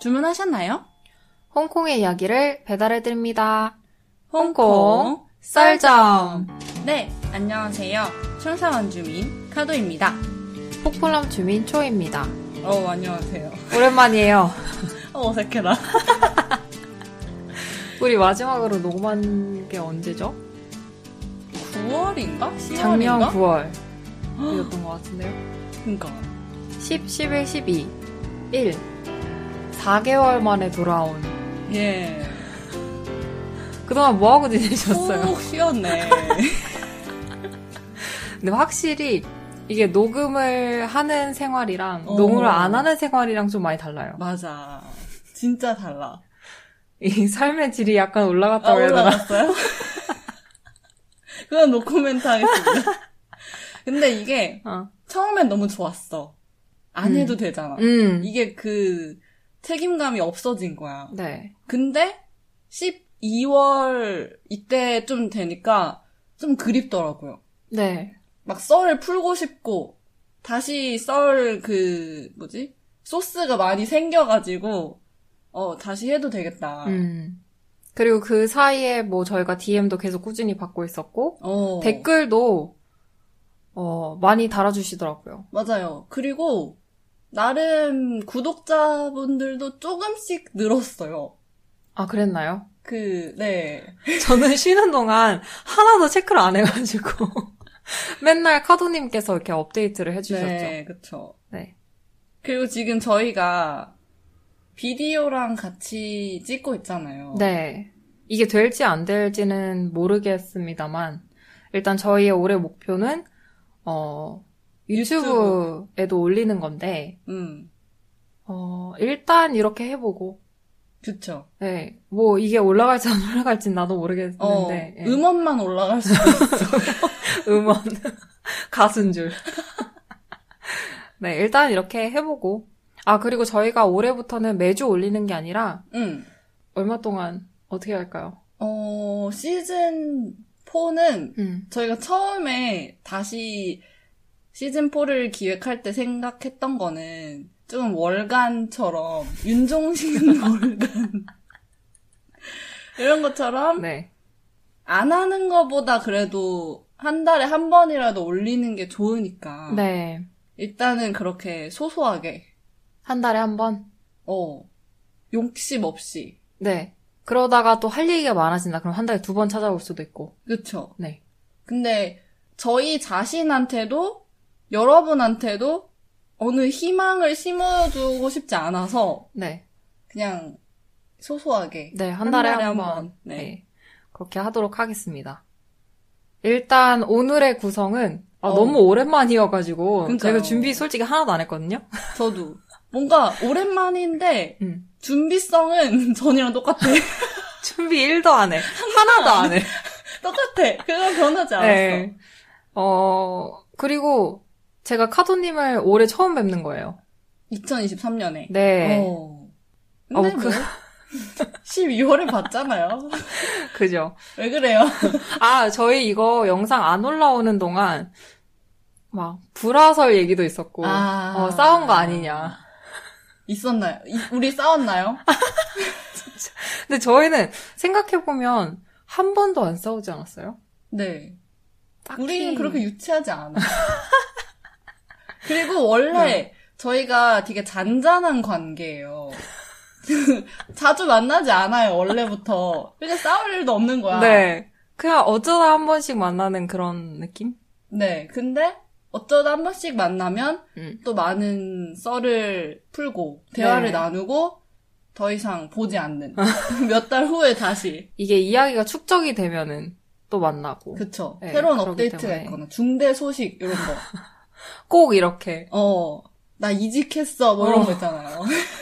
주문하셨나요? 홍콩의 이야기를 배달해드립니다. 홍콩 썰점. 네, 안녕하세요. 청사원 주민 카도입니다. 폭포남 주민 초입니다. 어, 안녕하세요. 오랜만이에요. 어, 어색해라. 우리 마지막으로 녹음한 게 언제죠? 9월인가? 10월인가? 작년 9월. 이었던 것 같은데요. 그니까. 10, 11, 12, 1. 4개월 만에 돌아온. 예. 그동안 뭐하고 지내셨어요? 푹 쉬었네. 근데 확실히 이게 녹음을 하는 생활이랑 어. 녹음을 안 하는 생활이랑 좀 많이 달라요. 맞아. 진짜 달라. 이 삶의 질이 약간 올라갔다고 아, 해야 되나? 올라갔어요? 그건 노코멘트 하겠습니다. 근데 이게 어. 처음엔 너무 좋았어. 안 음. 해도 되잖아. 음. 이게 그 책임감이 없어진 거야. 네. 근데 12월 이때 좀 되니까 좀 그립더라고요. 네. 막 썰을 풀고 싶고 다시 썰 그 뭐지? 소스가 많이 생겨가지고 어 다시 해도 되겠다. 음. 그리고 그 사이에 뭐 저희가 DM도 계속 꾸준히 받고 있었고, 어 댓글도, 어, 많이 달아주시더라고요. 맞아요. 그리고 나름 구독자분들도 조금씩 늘었어요. 아, 그랬나요? 그 네. 저는 쉬는 동안 하나도 체크를 안 해가지고, 맨날 카도님께서 이렇게 업데이트를 해주셨죠. 네, 그쵸. 네. 그리고 지금 저희가 비디오랑 같이 찍고 있잖아요. 네. 이게 될지 안 될지는 모르겠습니다만, 일단 저희의 올해 목표는, 어, 유튜브에도 올리는 건데, 음, 어, 일단 이렇게 해보고, 그쵸. 네. 뭐, 이게 올라갈지 안 올라갈지 나도 어, 모르겠는데, 예. 음원만 올라갈 수도 있어. 음원. 가수인 줄. 네, 일단 이렇게 해보고. 아, 그리고 저희가 올해부터는 매주 올리는 게 아니라, 음. 얼마 동안 어떻게 할까요? 어, 시즌 4는 음. 저희가 처음에 다시 시즌 4를 기획할 때 생각했던 거는 좀 월간처럼, 윤종신 월간. 이런 것처럼 네. 안 하는 것보다 그래도 한 달에 한 번이라도 올리는 게 좋으니까. 네. 일단은 그렇게 소소하게, 한 달에 한 번? 어, 욕심 없이. 네. 그러다가 또 할 얘기가 많아진다. 그럼 한 달에 두 번 찾아올 수도 있고. 그쵸? 네. 근데 저희 자신한테도 여러분한테도 어느 희망을 심어주고 싶지 않아서 네. 그냥 소소하게 네, 한 달에 한 번. 번. 네. 네. 그렇게 하도록 하겠습니다. 일단 오늘의 구성은 아, 어. 너무 오랜만이어가지고 그러니까요. 제가 준비 솔직히 하나도 안 했거든요. 저도 뭔가 오랜만인데 음. 준비성은 전이랑 똑같아. 준비 1도 안 해. 하나도 안 해. 똑같아. 그건 변하지 않았어. 네. 어, 그리고 제가 카도님을 올해 처음 뵙는 거예요. 2023년에. 네. 어. 근데 어, 그- 뭐 12월에 봤잖아요. 그죠. 왜 그래요? 아, 저희 이거 영상 안 올라오는 동안 막 불화설 얘기도 있었고 아. 어, 싸운 거 아니냐. 있었나요? 이- 우리 싸웠나요? 근데 저희는 생각해보면 한 번도 안 싸우지 않았어요? 네. 딱히. 우리는 그렇게 유치하지 않아. 그리고 원래 저희가 되게 잔잔한 관계예요. 자주 만나지 않아요, 원래부터. 그러니까 싸울 일도 없는 거야. 네. 그냥 어쩌다 한 번씩 만나는 그런 느낌? 네, 근데 어쩌다 한 번씩 만나면 음. 또 많은 썰을 풀고 대화를 네. 나누고 더 이상 보지 않는 몇 달 후에 다시 이게 이야기가 축적이 되면은 또 만나고. 그쵸 네, 새로운 업데이트가 때문에. 있거나 중대 소식 이런 꼭 이렇게. 거어나 이직했어 뭐 이런 어. 거 있잖아요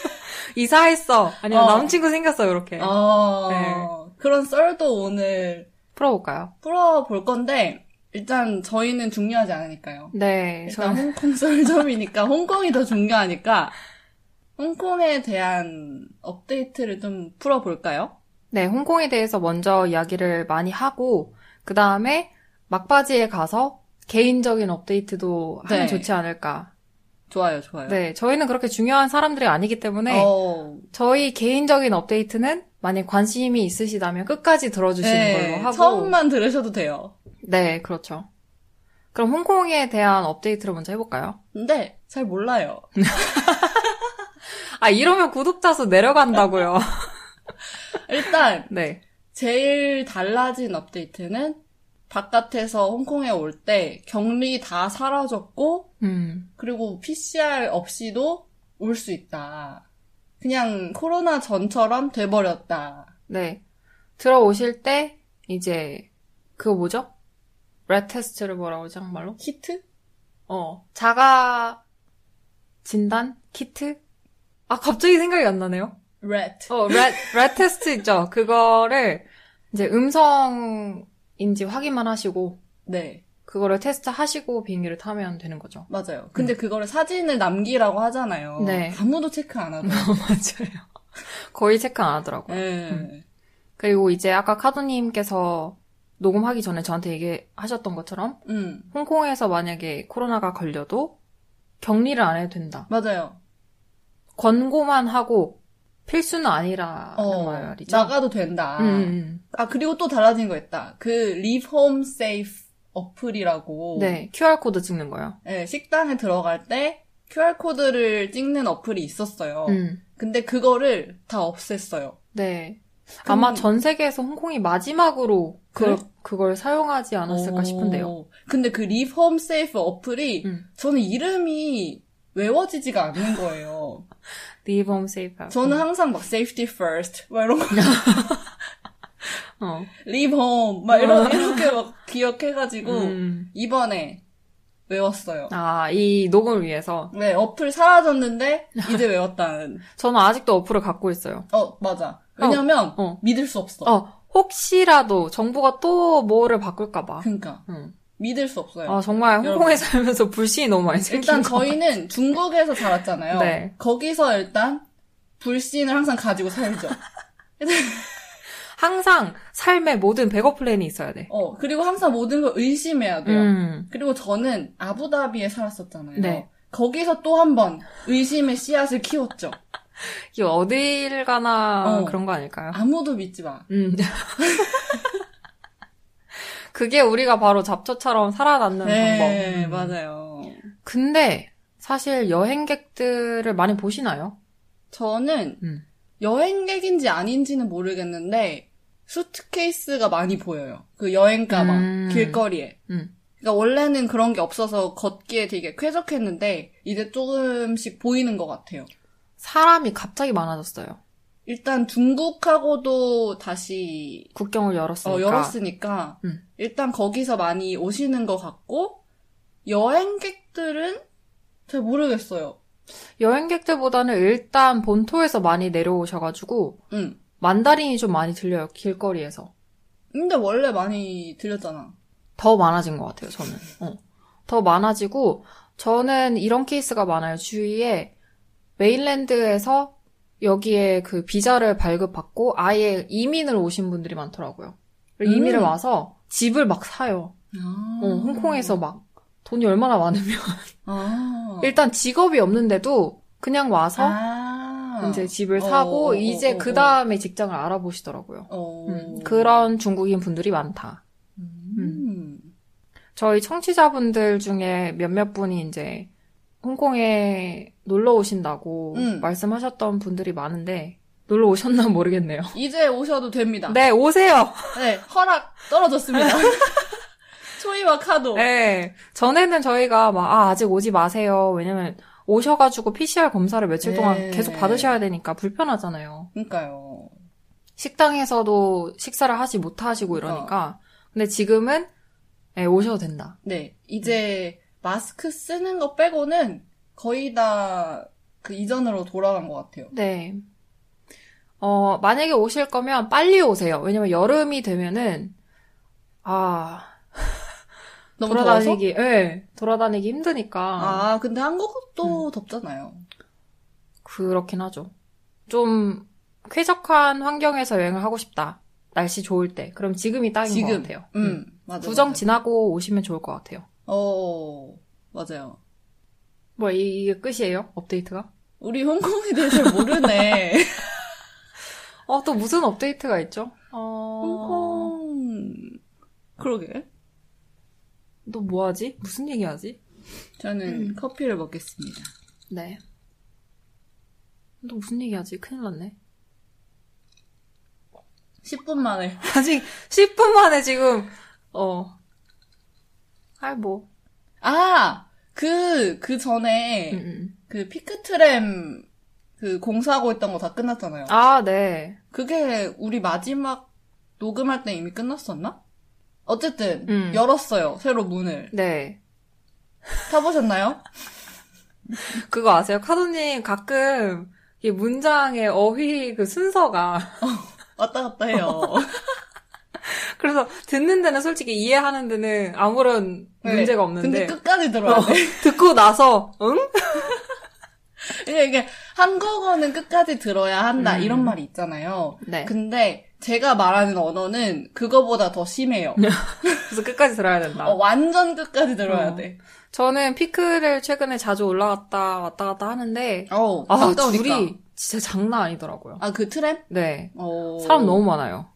이사했어. 아니면 어. 남친구 생겼어. 이렇게. 어 네. 그런 썰도 오늘 풀어볼까요? 풀어볼 건데 일단 저희는 중요하지 않으니까요 네. 일단 저는 홍콩 썰점이니까 홍콩이 더 중요하니까 홍콩에 대한 업데이트를 좀 풀어볼까요? 네, 홍콩에 대해서 먼저 이야기를 많이 하고, 그 다음에 막바지에 가서 개인적인 업데이트도 하면 네. 좋지 않을까. 좋아요, 좋아요. 네, 저희는 그렇게 중요한 사람들이 아니기 때문에 어, 저희 개인적인 업데이트는 만약 관심이 있으시다면 끝까지 들어주시는 네, 걸로 하고 처음만 들으셔도 돼요. 네, 그렇죠. 그럼 홍콩에 대한 업데이트를 먼저 해볼까요? 근데 잘 몰라요. 아, 이러면 구독자 수 내려간다고요. 일단 네. 제일 달라진 업데이트는 바깥에서 홍콩에 올 때 격리 다 사라졌고 음, 그리고 PCR 없이도 올 수 있다. 그냥 코로나 전처럼 돼버렸다. 네. 들어오실 때, 이제, 그거 뭐죠? RAT 테스트를 뭐라고 하지, 한국말로? 키트? 어, 자가 진단? 키트? 아, 갑자기 생각이 안 나네요. RAT. 어, RAT, RAT 테스트 있죠? 그거를, 이제 음성 인지 확인만 하시고, 네, 그거를 테스트 하시고 비행기를 타면 되는 거죠. 맞아요. 근데 그거를 사진을 남기라고 하잖아요. 네. 아무도 체크 안 하더라고요. 맞아요. 거의 체크 안 하더라고요. 네. 그리고 이제 아까 카도님께서 녹음하기 전에 저한테 얘기하셨던 것처럼 음, 홍콩에서 만약에 코로나가 걸려도 격리를 안 해도 된다. 맞아요. 권고만 하고 필수는 아니라는 어, 말이죠. 나가도 된다. 음, 음, 아, 그리고 또 달라진 거 있다. 그, Leave Home Safe 어플이라고. 음. 네, QR코드 찍는 거요. 네, 식당에 들어갈 때 QR코드를 찍는 어플이 있었어요. 음, 근데 그거를 다 없앴어요. 네. 그럼- 아마 전 세계에서 홍콩이 마지막으로 그, 그래? 그걸 사용하지 않았을까 오. 싶은데요. 근데 그 Leave Home Safe 어플이 음. 저는 이름이 외워지지가 않는 거예요. Leave home safe. 저는 항상 막 Safety First 막 이런 거 어. Leave Home 막 이런 이렇게 막 기억해가지고 음. 이번에 외웠어요. 아, 이 녹음을 위해서. 네, 어플 사라졌는데 이제 외웠다는. 저는 아직도 어플을 갖고 있어요. 어, 맞아. 왜냐면 어. 믿을 수 없어. 어, 혹시라도 정부가 또 뭐를 바꿀까봐. 그러니까 응. 믿을 수 없어요. 아, 정말 홍콩에 살면서 불신이 너무 많이 생긴 일단 것 저희는 중국에서 자랐잖아요. 네. 거기서 일단 불신을 항상 가지고 살죠. 항상 삶의 모든 백업 플랜이 있어야 돼. 어, 그리고 항상 모든 걸 의심해야 돼요. 음. 그리고 저는 아부다비에 살았었잖아요. 네. 거기서 또 한 번 의심의 씨앗을 키웠죠. 이게 어딜 가나 어. 그런 거 아닐까요? 아무도 믿지 마. 음. 그게 우리가 바로 잡초처럼 살아남는 네, 방법. 음. 맞아요. 근데 사실 여행객들을 많이 보시나요? 저는 음. 여행객인지 아닌지는 모르겠는데 수트케이스가 많이 보여요. 그 여행 가방 음. 길거리에. 음. 그러니까 원래는 그런 게 없어서 걷기에 되게 쾌적했는데 이제 조금씩 보이는 것 같아요. 사람이 갑자기 많아졌어요. 일단 중국하고도 다시 국경을 열었으니까. 어, 열었으니까 음. 일단 거기서 많이 오시는 것 같고 여행객들은 잘 모르겠어요. 여행객들보다는 일단 본토에서 많이 내려오셔가지고 응. 만다린이 좀 많이 들려요 길거리에서 근데 원래 많이 들렸잖아. 더 많아진 것 같아요 저는 어. 더 많아지고 저는 이런 케이스가 많아요 주위에 mainland에서 여기에 그 비자를 발급받고 아예 이민을 오신 분들이 많더라고요 이민을 음. 와서 집을 막 사요 아. 어, 홍콩에서 막 돈이 얼마나 많으면 아. 일단 직업이 없는데도 그냥 와서 아. 이제 집을 어, 사고 어, 이제 어, 그 어. 다음에 직장을 알아보시더라고요. 어. 음, 그런 중국인 분들이 많다. 음. 저희 청취자분들 중에 몇몇 분이 이제 홍콩에 놀러 오신다고 음. 말씀하셨던 분들이 많은데 놀러 오셨나 모르겠네요. 이제 오셔도 됩니다. 네, 오세요. 네, 허락 떨어졌습니다. 초이와 카도. 네, 전에는 저희가 막 아, 아직 오지 마세요. 왜냐면 오셔가지고 PCR 검사를 며칠 동안 네. 계속 받으셔야 되니까 불편하잖아요. 그러니까요. 식당에서도 식사를 하지 못하시고 이러니까. 근데 지금은 예, 오셔도 된다. 네, 이제 마스크 쓰는 거 빼고는 거의 다 그 이전으로 돌아간 것 같아요. 네. 어, 만약에 오실 거면 빨리 오세요. 왜냐면 여름이 되면은, 아, 너무? 돌아다니기, 예, 돌아다니기 힘드니까. 아, 근데 음. 한국도 덥잖아요. 그렇긴 하죠. 좀 쾌적한 환경에서 여행을 하고 싶다. 날씨 좋을 때. 그럼 지금이 딱인 지금. 것 같아요. 음, 맞아. 구정 맞아. 지나고 오시면 좋을 것 같아요. 어, 맞아요. 뭐, 이- 이게 끝이에요? 업데이트가? 우리 홍콩에 대해서 모르네. 어, 또 무슨 업데이트가 있죠? 어, 홍콩. 그러게. 또 뭐하지? 무슨 얘기하지? 저는 커피를 먹겠습니다. 네. 또 무슨 얘기하지? 큰일 났네. 10분 만에. 아직 10분 만에 지금, 어. 아이, 뭐. 아! 그, 그 전에, 음, 음. 그 피크트램, 그 공사하고 있던 거 다 끝났잖아요. 아, 네. 그게 우리 마지막 녹음할 때 이미 끝났었나? 어쨌든, 음. 열었어요. 새로 문을. 네. 타보셨나요? 그거 아세요? 카도님 가끔 이 문장의 어휘 그 순서가 왔다 갔다 해요. 그래서 듣는 데는 솔직히 이해하는 데는 아무런 네. 문제가 없는데 근데 끝까지 들어야 어, 돼. 듣고 나서 응? 이게, 이게 한국어는 끝까지 들어야 한다 음. 이런 말이 있잖아요. 네. 근데 제가 말하는 언어는 그거보다 더 심해요. 그래서 끝까지 들어야 된다. 어, 완전 끝까지 들어야 어. 돼. 저는 피크를 최근에 자주 올라갔다 왔다 갔다 하는데 어우, 아. 줄이 진짜 장난 아니더라고요. 아, 그 트램? 네. 어. 사람 너무 많아요.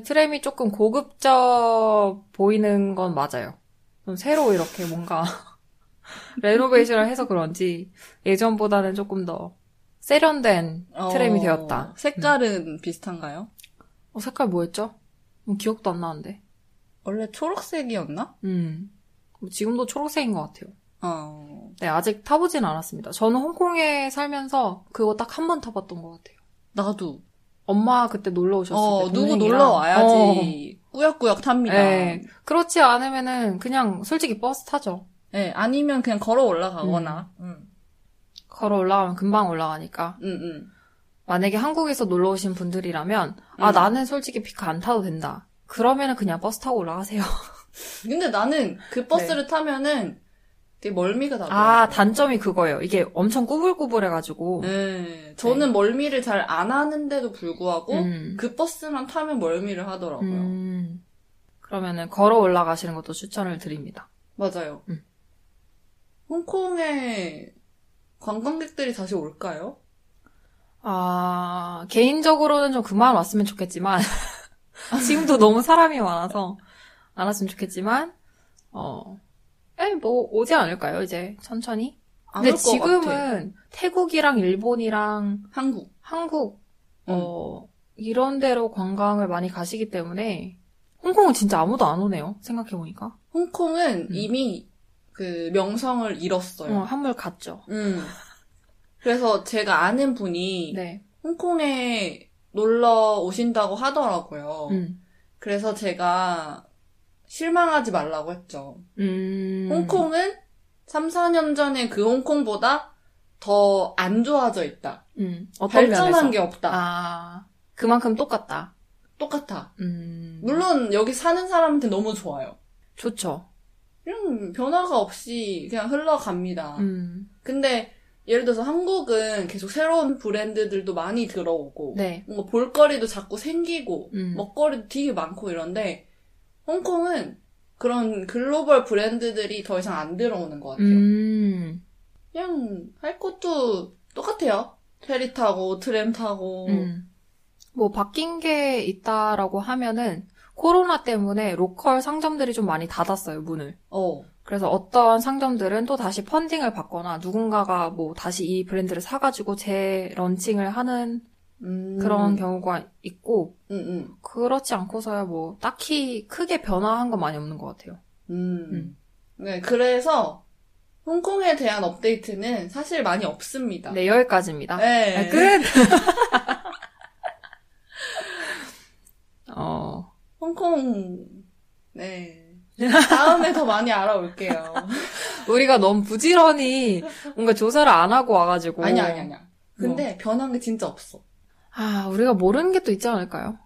트램이 조금 고급져 보이는 건 맞아요. 좀 새로 이렇게 뭔가 레노베이션을 해서 그런지 예전보다는 조금 더 세련된 트램이 어, 되었다. 색깔은 비슷한가요? 어, 색깔 뭐였죠? 뭐 기억도 안 나는데. 원래 초록색이었나? 음. 뭐 지금도 초록색인 것 같아요. 어. 네, 아직 타보진 않았습니다. 저는 홍콩에 살면서 그거 딱 한 번 타봤던 것 같아요. 나도. 엄마 그때 놀러 오셨을 어, 때. 누구. 놀러 어. 와야지. 꾸역꾸역 탑니다. 네. 그렇지 않으면은 그냥 솔직히 버스 타죠. 네, 아니면 그냥 걸어 올라가거나. 음. 걸어 올라가면 금방 올라가니까. 응, 응. 만약에 한국에서 놀러 오신 분들이라면, 아, 음. 나는 솔직히 피크 안 타도 된다. 그러면은 그냥 버스 타고 올라가세요. 근데 나는 그 버스를 타면은 되게 멀미가. 네. 아, 단점이 그거예요. 이게 엄청 꾸불꾸불해가지고. 네. 저는 멀미를 잘 안 하는데도 불구하고 음. 그 버스만 타면 멀미를 하더라고요. 음. 그러면은 걸어 올라가시는 것도 추천을 드립니다. 맞아요. 음. 홍콩에 관광객들이 다시 올까요? 아, 개인적으로는 좀 그만 왔으면 좋겠지만, 지금도 너무 사람이 많아서 안 왔으면 좋겠지만, 어, 에, 뭐, 오지 않을까요, 이제, 천천히? 안 근데. 지금은 태국이랑 일본이랑 한국. 한국, 음. 어, 이런 데로 관광을 많이 가시기 때문에, 홍콩은 진짜 아무도 안 오네요, 생각해 보니까. 홍콩은 음. 이미 그 명성을 잃었어요. 어, 한물 갔죠. 음. 그래서 제가 아는 분이 네. 홍콩에 놀러 오신다고 하더라고요. 음. 그래서 제가 실망하지 말라고 했죠. 음. 홍콩은 3, 4년 전에 그 홍콩보다 더 안 좋아져 있다. 음. 어떤 발전한 면에서? 게 없다. 아, 그만큼 똑같다. 똑같아. 음. 물론 여기 사는 사람한테 너무 좋아요. 좋죠. 그냥 변화가 없이 그냥 흘러갑니다. 음. 근데 예를 들어서 한국은 계속 새로운 브랜드들도 많이 들어오고 네. 뭔가 볼거리도 자꾸 생기고 음. 먹거리도 되게 많고 이런데 홍콩은 그런 글로벌 브랜드들이 더 이상 안 들어오는 것 같아요. 음. 그냥 할 것도 똑같아요. 페리 타고 트램 타고 음. 뭐 바뀐 게 있다라고 하면은 코로나 때문에 로컬 상점들이 좀 많이 닫았어요, 문을. 어 그래서 어떤 상점들은 또 다시 펀딩을 받거나 누군가가 뭐 다시 이 브랜드를 사가지고 재런칭을 하는 음. 그런 경우가 있고 음, 음. 그렇지 않고서야 뭐 딱히 크게 변화한 건 많이 없는 것 같아요. 음. 음. 네, 그래서 홍콩에 대한 업데이트는 사실 많이 없습니다. 네, 여기까지입니다. 네. 아, 끝! 어, 홍콩 네 다음에 더 많이 알아올게요. 우리가 너무 부지런히 뭔가 조사를 안 하고 와가지고. 아니야 아니야 아니야. 뭐. 근데 변한 게 진짜 없어. 아, 우리가 모르는 게 또 있지 않을까요?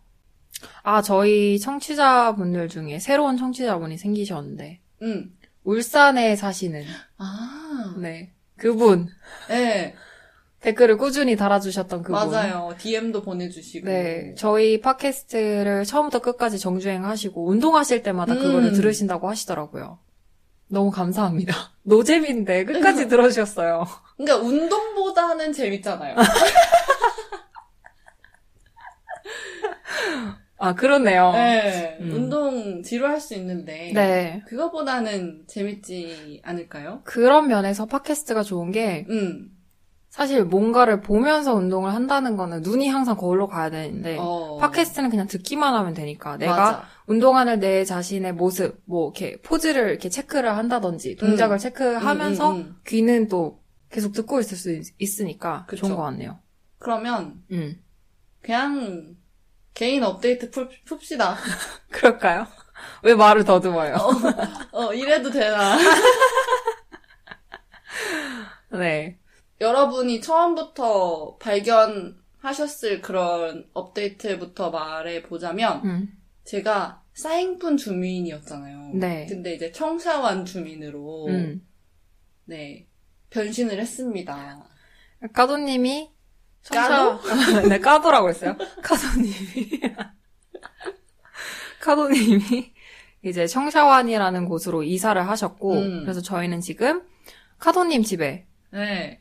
아, 저희 청취자분들 중에 새로운 청취자분이 생기셨는데, 응. 울산에 사시는, 아. 네. 그분. 네. 댓글을 꾸준히 달아주셨던 그분. 맞아요. DM도 보내주시고. 네. 저희 팟캐스트를 처음부터 끝까지 정주행 하시고, 운동하실 때마다 음. 그거를 들으신다고 하시더라고요. 너무 감사합니다. 노잼인데 끝까지 들어주셨어요. 그러니까 운동보다는 재밌잖아요. 아, 그렇네요. 네, 음. 운동 지루할 수 있는데 네. 그거보다는 재밌지 않을까요? 그런 면에서 팟캐스트가 좋은 게 음, 사실 뭔가를 보면서 운동을 한다는 거는 눈이 항상 거울로 가야 되는데 어, 팟캐스트는 그냥 듣기만 하면 되니까 내가 맞아. 운동하는 내 자신의 모습, 뭐 이렇게 포즈를 이렇게 체크를 한다든지 동작을 체크하면서 음, 음, 음. 귀는 또 계속 듣고 있을 수 있, 있으니까 그쵸. 좋은 것 같네요. 그러면 음. 그냥 개인 업데이트 풀, 풉시다. 그럴까요? 왜 말을 더듬어요? 어, 이래도 되나? 네. 여러분이 처음부터 발견하셨을 그런 업데이트부터 말해보자면, 음. 제가 사행푼 주민이었잖아요. 네. 근데 이제 청사완 주민으로, 음. 네, 변신을 했습니다. 까도님이 까도? 네, 까도라고 했어요. 카도님이. 카도님이 이제 청샤완이라는 곳으로 이사를 하셨고, 음. 그래서 저희는 지금 카도님 집에 네.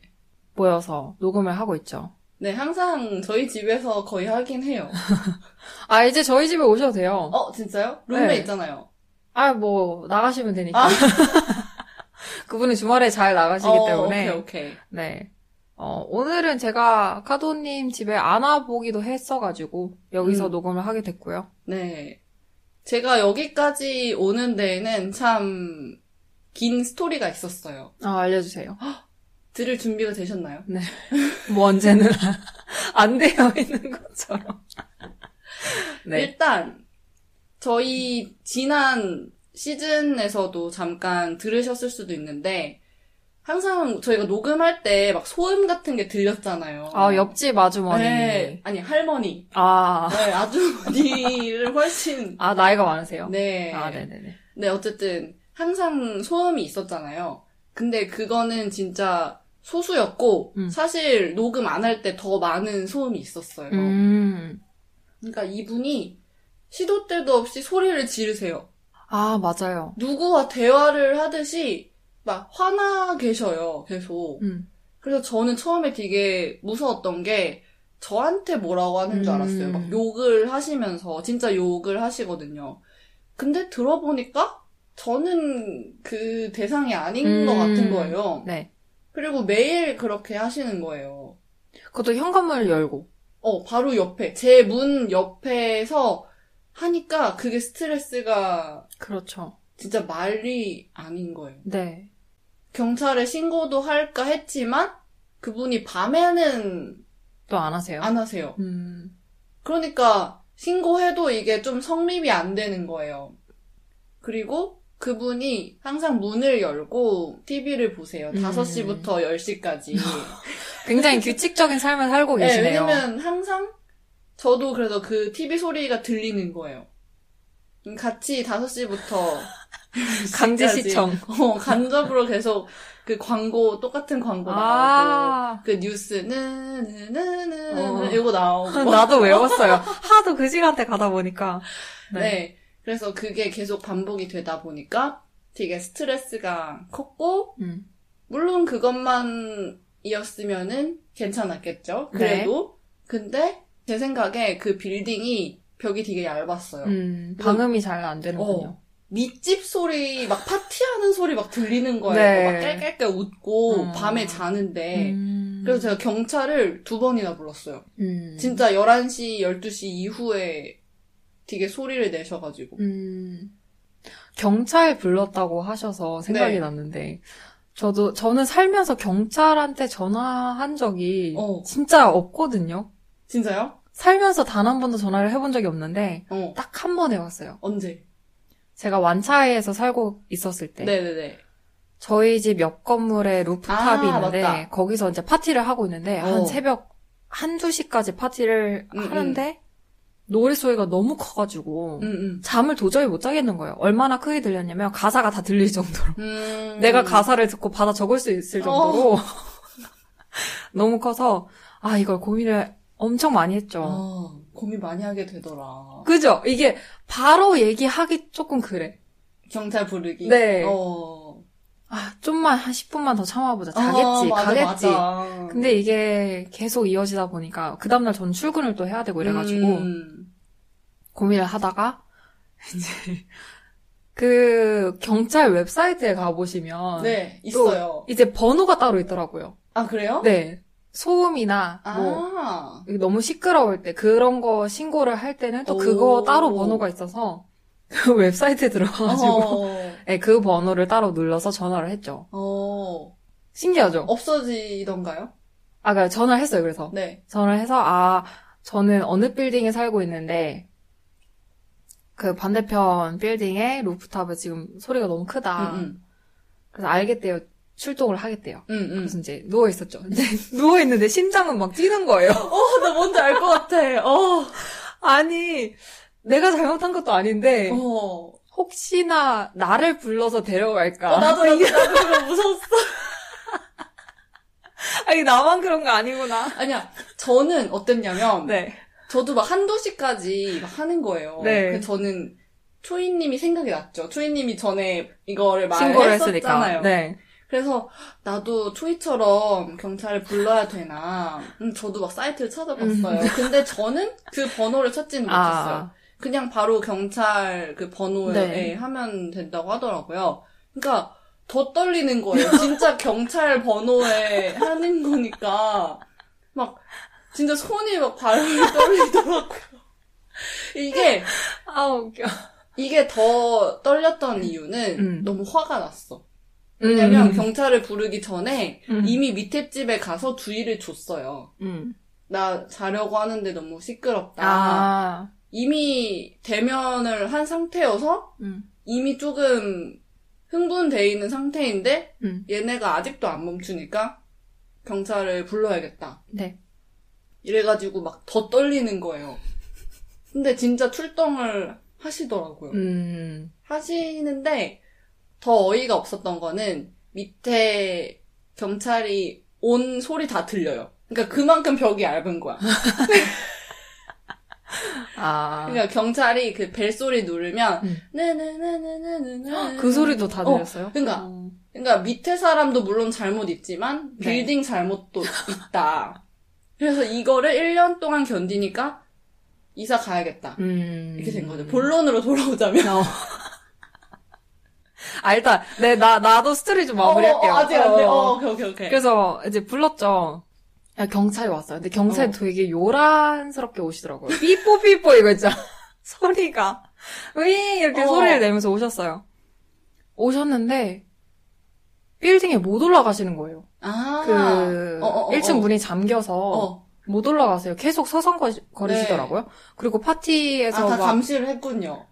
모여서 녹음을 하고 있죠. 네, 항상 저희 집에서 거의 하긴 해요. 아, 이제 저희 집에 오셔도 돼요. 어, 진짜요? 룸메 네. 있잖아요. 아, 뭐, 나가시면 되니까. 아. 그분은 주말에 잘 나가시기 어, 때문에. 오케이, 오케이. 네. 어, 오늘은 제가 카도님 집에 안 와보기도 했어가지고, 여기서 음. 녹음을 하게 됐고요. 네. 제가 여기까지 오는 데에는 참 긴 스토리가 있었어요. 아, 알려주세요. 들을 준비가 되셨나요? 뭐 언제는 안 되어 있는 것처럼. 네. 일단 저희 지난 시즌에서도 잠깐 들으셨을 수도 있는데 항상 저희가 녹음할 때 막 소음 같은 게 들렸잖아요. 아, 옆집 아주머니. 네. 아니 할머니. 아, 네, 아주머니를 훨씬 아, 나이가 많으세요? 네. 아, 네네네. 네, 어쨌든 항상 소음이 있었잖아요. 근데 그거는 진짜 소수였고 음. 사실 녹음 안 할 때 더 많은 소음이 있었어요. 음. 그러니까 이분이 시도 때도 없이 소리를 지르세요. 아, 맞아요. 누구와 대화를 하듯이 막 화나 계셔요, 계속. 음. 그래서 저는 처음에 되게 무서웠던 게 저한테 뭐라고 하는 줄 음. 알았어요. 막 욕을 하시면서 진짜 욕을 하시거든요. 근데 들어보니까 저는 그 대상이 아닌 음. 것 같은 거예요. 네. 그리고 매일 그렇게 하시는 거예요. 그것도 현관문을 열고. 어, 바로 옆에, 제 문 옆에서 하니까 그게 스트레스가 그렇죠. 진짜 말이 아닌 거예요. 네. 경찰에 신고도 할까 했지만 그분이 밤에는 또 안 하세요? 안 하세요. 음. 그러니까 신고해도 이게 좀 성립이 안 되는 거예요. 그리고 그분이 항상 문을 열고 TV를 보세요. 음. 5시부터 10시까지. 굉장히 규칙적인 삶을 살고 네, 계시네요. 왜냐면 항상 저도 그래서 그 TV 소리가 들리는 거예요. 음, 같이 5시부터 강제 시청. 어, 간접으로 계속 그 광고, 똑같은 광고 나오고, 아. 그 뉴스는, 어. 이거 나오고. 나도 외웠어요. 하도 그 시간대 가다 보니까. 네. 그래서 그게 계속 반복이 되다 보니까 되게 스트레스가 컸고, 음. 물론 그것만 이었으면은 괜찮았겠죠. 네. 그래도. 근데 제 생각에 그 빌딩이 벽이 되게 얇았어요. 음, 방음이 잘 안 되는군요. 어. 밑집 소리, 막 파티하는 소리 막 들리는 거예요. 네. 막 깔깔깔 웃고, 음. 밤에 자는데. 음. 그래서 제가 경찰을 두 번이나 불렀어요. 음. 진짜 11시, 12시 이후에 되게 소리를 내셔가지고. 음. 경찰 불렀다고 하셔서 생각이 네. 났는데, 저도, 저는 살면서 경찰한테 전화한 적이 어. 진짜 없거든요. 진짜요? 살면서 단 한 번도 전화를 해본 적이 없는데, 어. 딱 한 번 해봤어요. 언제? 제가 완차이에서 살고 있었을 때, 네네네. 저희 집 옆 건물에 rooftop이 아, 있는데, 맞다. 거기서 이제 파티를 하고 있는데, 어. 한 새벽 한두 시까지 파티를 음, 하는데, 노래소리가 너무 커가지고, 응, 응. 잠을 도저히 못 자겠는 거예요. 얼마나 크게 들렸냐면 가사가 다 들릴 정도로. 음. 내가 가사를 듣고 받아 적을 수 있을 정도로 너무 커서 아 이걸 고민을 엄청 많이 했죠. 어, 고민 많이 하게 되더라. 그죠? 이게 바로 얘기하기 조금 그래. 경찰 부르기? 네. 어. 아, 좀만 한 10분만 더 참아보자. 아, 자겠지, 맞아, 가겠지. 맞아. 근데 이게 계속 이어지다 보니까 그 다음날 전 출근을 또 해야 되고 이래가지고 음. 고민을 하다가 이제 그 경찰 웹사이트에 가보시면 네, 있어요. 이제 번호가 따로 있더라고요. 아, 그래요? 네. 소음이나 뭐 아. 너무 시끄러울 때 그런 거 신고를 할 때는 또 그거 오. 따로 번호가 있어서 그 웹사이트에 들어가가지고 어. 네, 그 번호를 따로 눌러서 전화를 했죠. 어. 신기하죠? 없어지던가요? 아, 그러니까 전화를 했어요. 그래서 네. 전화를 해서 아 저는 어느 빌딩에 살고 있는데 그 반대편 빌딩의 루프탑에 지금 소리가 너무 크다. 음, 그래서 알겠대요. 출동을 하겠대요. 음. 음, 음. 그래서 이제 누워 있었죠. 근데 누워 있는데 심장은 막 뛰는 거예요. 어, 나 뭔지 알 것 같아. 어. 아니 내가 잘못한 것도 아닌데 어. 혹시나 나를 불러서 데려갈까? 어, 나도, 나도, 나도 그거 무서웠어. 아니 나만 그런 거 아니구나. 아니야. 저는 어땠냐면, 네. 저도 막 한두 시까지 막 하는 거예요. 네. 저는 초이님이 생각이 났죠. 초이님이 전에 이거를. 말했었잖아요. 네. 그래서 나도 초이처럼 경찰을 불러야 되나. 음, 저도 막 사이트를 찾아봤어요. 근데 저는 그 번호를 찾지는 못했어요. 아. 그냥 바로 경찰 그 번호에 네. 하면 된다고 하더라고요. 그러니까 더 떨리는 거예요. 진짜 경찰 번호에 하는 거니까 막 진짜 손이 막 발을 떨리더라고요. 이게 아 웃겨. 이게 더 떨렸던 이유는 음. 너무 화가 났어. 왜냐면 음. 경찰을 부르기 전에 음. 이미 밑에 집에 가서 주의를 줬어요. 음. 나 자려고 하는데 너무 시끄럽다. 아. 이미 대면을 한 상태여서 음. 이미 조금 흥분돼 있는 상태인데 음. 얘네가 아직도 안 멈추니까 경찰을 불러야겠다. 네. 이래가지고 막 더 떨리는 거예요. 근데 진짜 출동을 하시더라고요. 음. 하시는데 더 어이가 없었던 거는 밑에 경찰이 온 소리 다 들려요. 그러니까 그만큼 벽이 얇은 거야. 아. 그러니까 경찰이 그 벨소리 누르면 음. 네네네네네네 그 소리도 다 어, 들렸어요? 그러니까 어. 그러니까 밑에 사람도 물론 잘못 있지만 네. 빌딩 잘못도 있다. 그래서 이거를 1년 동안 견디니까 이사 가야겠다. 음. 이렇게 된 거죠. 본론으로 돌아오자면. 어. 아, 일단, 네, 나, 나도 스토리 좀 마무리할게요. 어, 어, 아직 안 돼. 어. 어, 오케이, 오케이, 오케이. 그래서 이제 불렀죠. 야, 경찰이 왔어요. 근데 경찰이 어. 되게 요란스럽게 오시더라고요. 삐뽀 삐뽀 이거 있잖아. 소리가. 으이 이렇게 어. 소리를 내면서 오셨어요. 오셨는데 빌딩에 못 올라가시는 거예요. 아. 그 어, 어, 어, 1층 어. 문이 잠겨서 어. 못 올라가세요. 계속 서성거리시더라고요. 그리고 파티에서 아, 다막 감시를 했군요.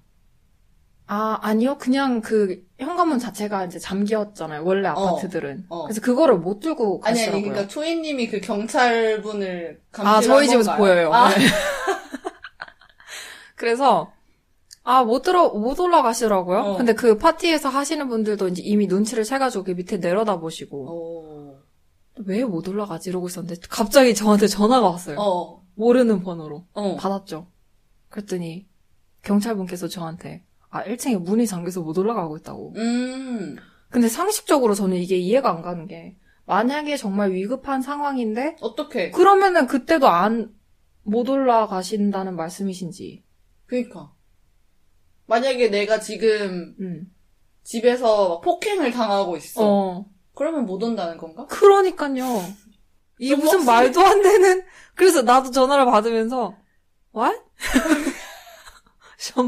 아, 아니요. 그냥 그 현관문 자체가 이제 잠겼잖아요. 원래 어. 아파트들은. 어. 그래서 그거를 못 들고 아니, 가시더라고요. 아니, 그러니까 초이님이 그 경찰분을 감시를 아, 저희 한 집에서 건가요? 보여요. 아, 네. 그래서 아, 못 들어 못 올라가시더라고요. 어. 근데 그 파티에서 하시는 분들도 이제 이미 눈치를 채가지고 그 밑에 내려다 보시고 어. 왜못 올라가지 이러고 있었는데 갑자기 저한테 전화가 왔어요. 어. 모르는 번호로 어. 받았죠. 그랬더니 경찰분께서 저한테 아 1층에 문이 잠겨서 못 올라가고 있다고. 음. 근데 상식적으로 저는 이게 이해가 안 가는 게 만약에 정말 위급한 상황인데 어떻게? 그러면은 그때도 안 못 올라가신다는 말씀이신지. 그니까. 만약에 내가 지금 음. 집에서 막 폭행을 당하고 있어. 어. 그러면 못 온다는 건가? 그러니까요. 이게 좀 무슨 빡세. 말도 안 되는. 그래서 나도 전화를 받으면서 What? 什